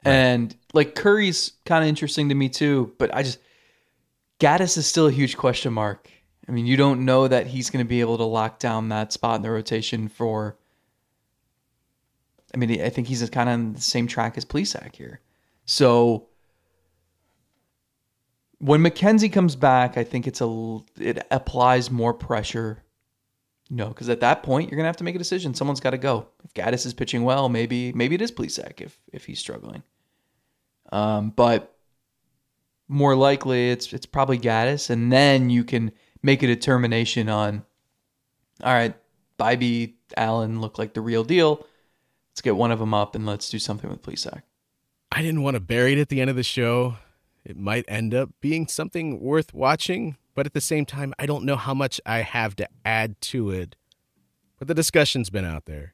Right. And like Curry's kind of interesting to me too, but I just Gaddis is still a huge question mark. I mean, you don't know that he's going to be able to lock down that spot in the rotation for. I mean, I think he's kind of on the same track as Plesac here. So when McKenzie comes back, I think it's a it applies more pressure. Know, because at that point you're gonna have to make a decision. Someone's got to go. If Gaddis is pitching well, maybe maybe it is Plesac if if he's struggling. Um, but more likely it's it's probably Gaddis, and then you can make a determination on, all right, Bibee Allen look like the real deal. Let's get one of them up and let's do something with Plesac. I didn't want to bury it at the end of the show. It might end up being something worth watching, but at the same time, I don't know how much I have to add to it. But the discussion's been out there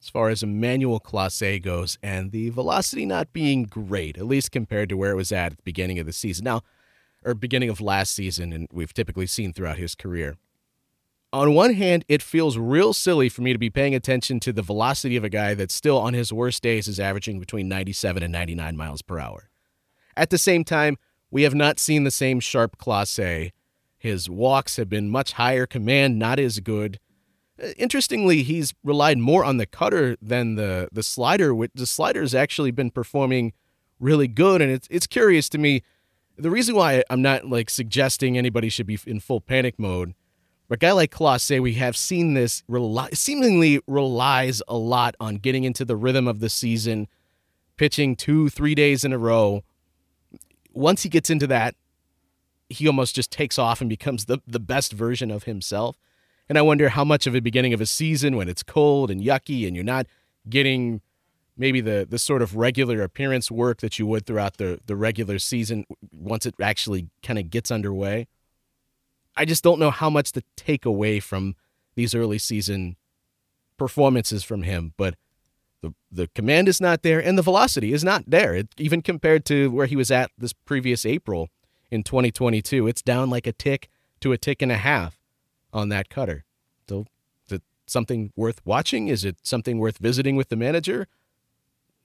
as far as Emmanuel Clase goes, and the velocity not being great, at least compared to where it was at at the beginning of the season. Now, or beginning of last season, and we've typically seen throughout his career. On one hand, it feels real silly for me to be paying attention to the velocity of a guy that still on his worst days is averaging between 97 and 99 miles per hour. At the same time, we have not seen the same sharp Clase. His walks have been much higher, command not as good. Uh, interestingly, he's relied more on the cutter than the the slider. Which the slider's actually been performing really good, and it's it's curious to me. The reason why I'm not like suggesting anybody should be in full panic mode, a guy like Clase, we have seen this rely, seemingly relies a lot on getting into the rhythm of the season, pitching two, three days in a row. Once he gets into that, he almost just takes off and becomes the, the best version of himself. And I wonder how much of a beginning of a season when it's cold and yucky and you're not getting maybe the the sort of regular appearance work that you would throughout the the regular season once it actually kind of gets underway. I just don't know how much to take away from these early season performances from him, but the the command is not there and the velocity is not there. It, even compared to where he was at this previous April in 2022, it's down like a tick to a tick and a half on that cutter. So, is it something worth watching? Is it something worth visiting with the manager?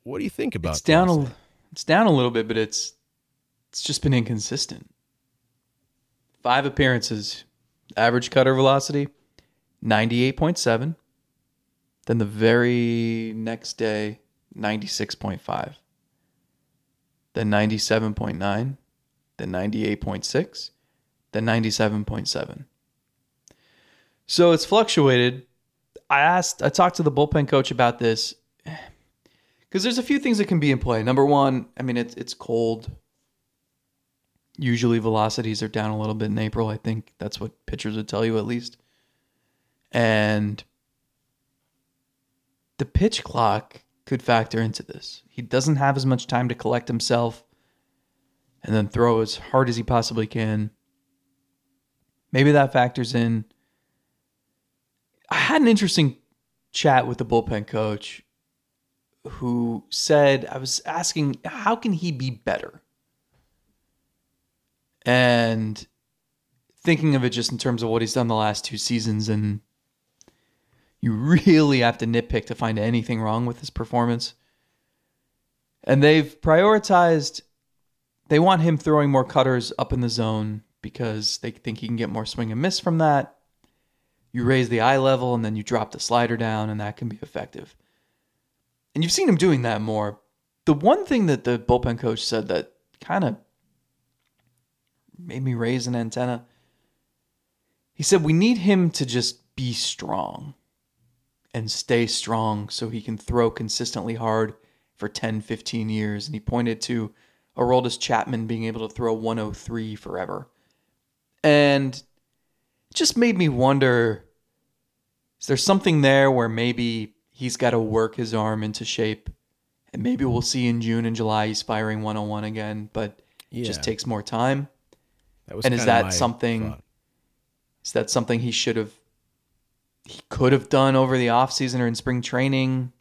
What do you think about? It? It's down a, it's down a little bit, but it's it's just been inconsistent. Five appearances, average cutter velocity, ninety eight point seven. Then the very next day, ninety six point five. Then ninety seven point nine. Then ninety eight point six. Then ninety seven point seven. So it's fluctuated. I asked, I talked to the bullpen coach about this because there's a few things that can be in play. Number one, I mean, it's it's cold. Usually velocities are down a little bit in April. I think that's what pitchers would tell you at least. And the pitch clock could factor into this. He doesn't have as much time to collect himself and then throw as hard as he possibly can. Maybe that factors in I had an interesting chat with the bullpen coach who said, I was asking, how can he be better? And thinking of it just in terms of what he's done the last two seasons, and you really have to nitpick to find anything wrong with his performance. And they've prioritized, they want him throwing more cutters up in the zone because they think he can get more swing and miss from that you raise the eye level and then you drop the slider down, and that can be effective. And you've seen him doing that more. The one thing that the bullpen coach said that kind of made me raise an antenna, he said, We need him to just be strong and stay strong so he can throw consistently hard for 10, 15 years. And he pointed to Aroldis Chapman being able to throw 103 forever. And just made me wonder is there something there where maybe he's got to work his arm into shape and maybe we'll see in June and July he's firing 101 again, but yeah. it just takes more time. And is that something thought. is that something he should have he could have done over the offseason or in spring training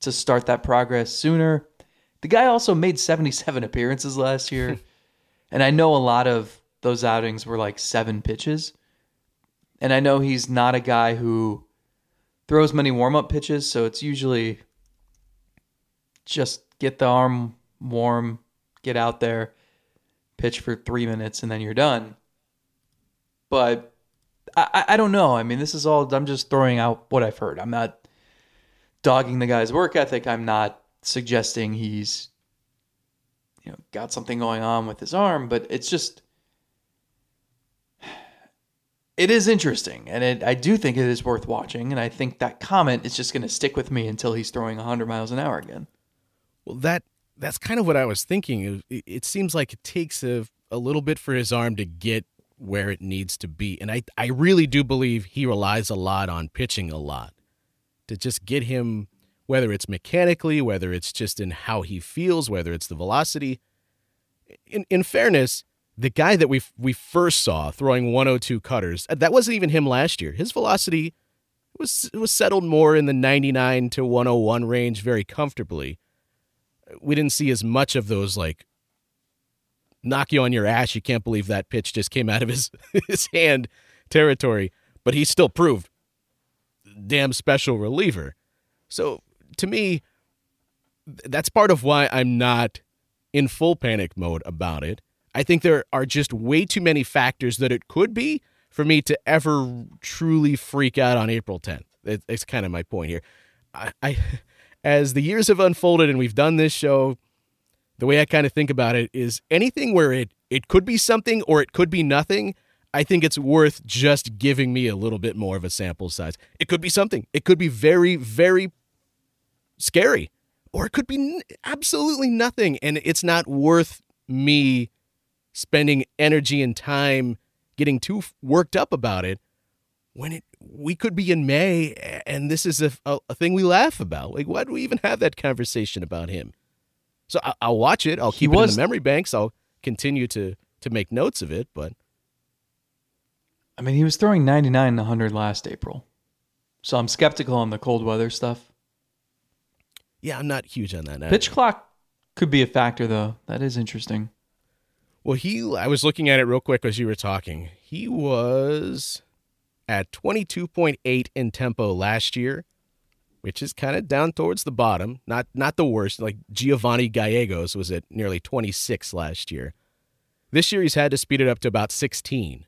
to start that progress sooner? The guy also made 77 appearances last year. *laughs* and I know a lot of those outings were like seven pitches. And I know he's not a guy who throws many warm up pitches, so it's usually just get the arm warm, get out there, pitch for three minutes, and then you're done. But I, I don't know. I mean, this is all, I'm just throwing out what I've heard. I'm not dogging the guy's work ethic. I'm not suggesting he's, you know, got something going on with his arm, but it's just it is interesting, and it, I do think it is worth watching. And I think that comment is just going to stick with me until he's throwing 100 miles an hour again. Well, that that's kind of what I was thinking. It, it seems like it takes a, a little bit for his arm to get where it needs to be, and I I really do believe he relies a lot on pitching a lot to just get him whether it's mechanically, whether it's just in how he feels, whether it's the velocity. In in fairness, the guy that we we first saw throwing 102 cutters, that wasn't even him last year. His velocity was was settled more in the 99 to 101 range very comfortably. We didn't see as much of those like knock you on your ass. You can't believe that pitch just came out of his *laughs* his hand territory, but he still proved damn special reliever. So to me, that's part of why I'm not in full panic mode about it. I think there are just way too many factors that it could be for me to ever truly freak out on April 10th. It's kind of my point here. I, I *laughs* as the years have unfolded and we've done this show, the way I kind of think about it is anything where it it could be something or it could be nothing. I think it's worth just giving me a little bit more of a sample size. It could be something. It could be very, very scary, or it could be absolutely nothing, and it's not worth me spending energy and time getting too worked up about it when it we could be in May and this is a, a, thing we laugh about. Like, why do we even have that conversation about him? So I, will watch it. I'll keep he it was, in the memory banks. I'll continue to to make notes of it. But I mean, he was throwing 99 and 100 last April, so I'm skeptical on the cold weather stuff. Yeah, I'm not huge on that. Now. Pitch clock could be a factor, though. That is interesting. Well, he, I was looking at it real quick as you were talking. He was at 22.8 in tempo last year, which is kind of down towards the bottom. Not not the worst. Like Giovanni Gallegos was at nearly 26 last year. This year he's had to speed it up to about 16,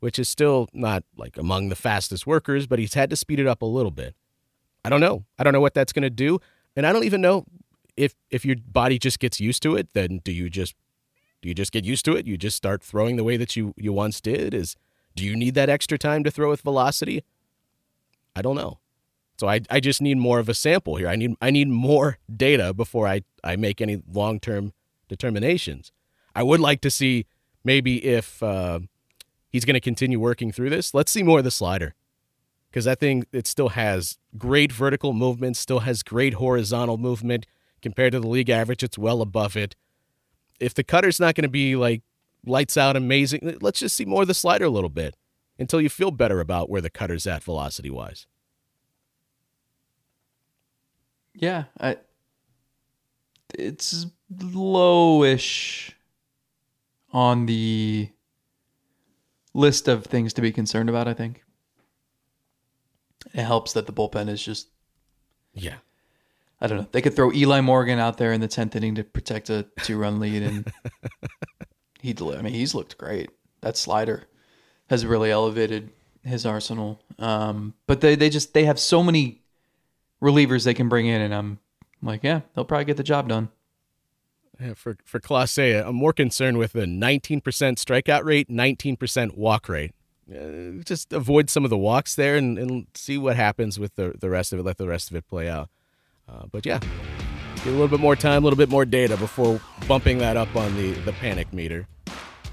which is still not like among the fastest workers, but he's had to speed it up a little bit. I don't know. I don't know what that's going to do, and I don't even know if if your body just gets used to it. Then do you just do you just get used to it? You just start throwing the way that you, you once did? Is do you need that extra time to throw with velocity? I don't know. So I, I just need more of a sample here. I need I need more data before I, I make any long term determinations. I would like to see maybe if uh, he's going to continue working through this. Let's see more of the slider because I think it still has great vertical movement, still has great horizontal movement compared to the league average. It's well above it if the cutter's not going to be like lights out amazing, let's just see more of the slider a little bit until you feel better about where the cutter's at velocity wise. Yeah, I, it's lowish on the list of things to be concerned about. I think it helps that the bullpen is just yeah I don't know. They could throw Eli Morgan out there in the tenth inning to protect a two-run lead, and *laughs* he. I mean, he's looked great. That slider has really elevated his arsenal. Um, but they they just they have so many relievers they can bring in, and I'm like, yeah, they'll probably get the job done. Yeah, for for Clase, I'm more concerned with the 19% strikeout rate, 19% walk rate. Uh, just avoid some of the walks there and, and see what happens with the, the rest of it. Let the rest of it play out. Uh, but yeah, get a little bit more time, a little bit more data before bumping that up on the, the panic meter.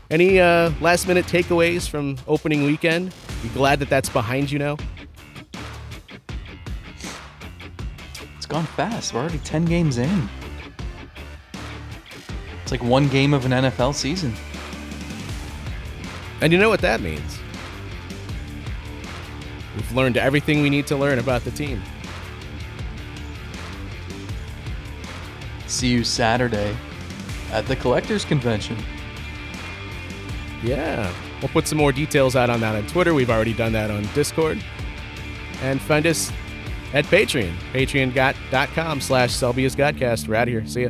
Any uh, last minute takeaways from opening weekend? You glad that that's behind you now? It's gone fast. We're already 10 games in. It's like one game of an NFL season. And you know what that means? We've learned everything we need to learn about the team. See you Saturday at the Collectors Convention. Yeah. We'll put some more details out on that on Twitter. We've already done that on Discord. And find us at Patreon, patreon.com slash Selby's Godcast. We're out of here. See ya.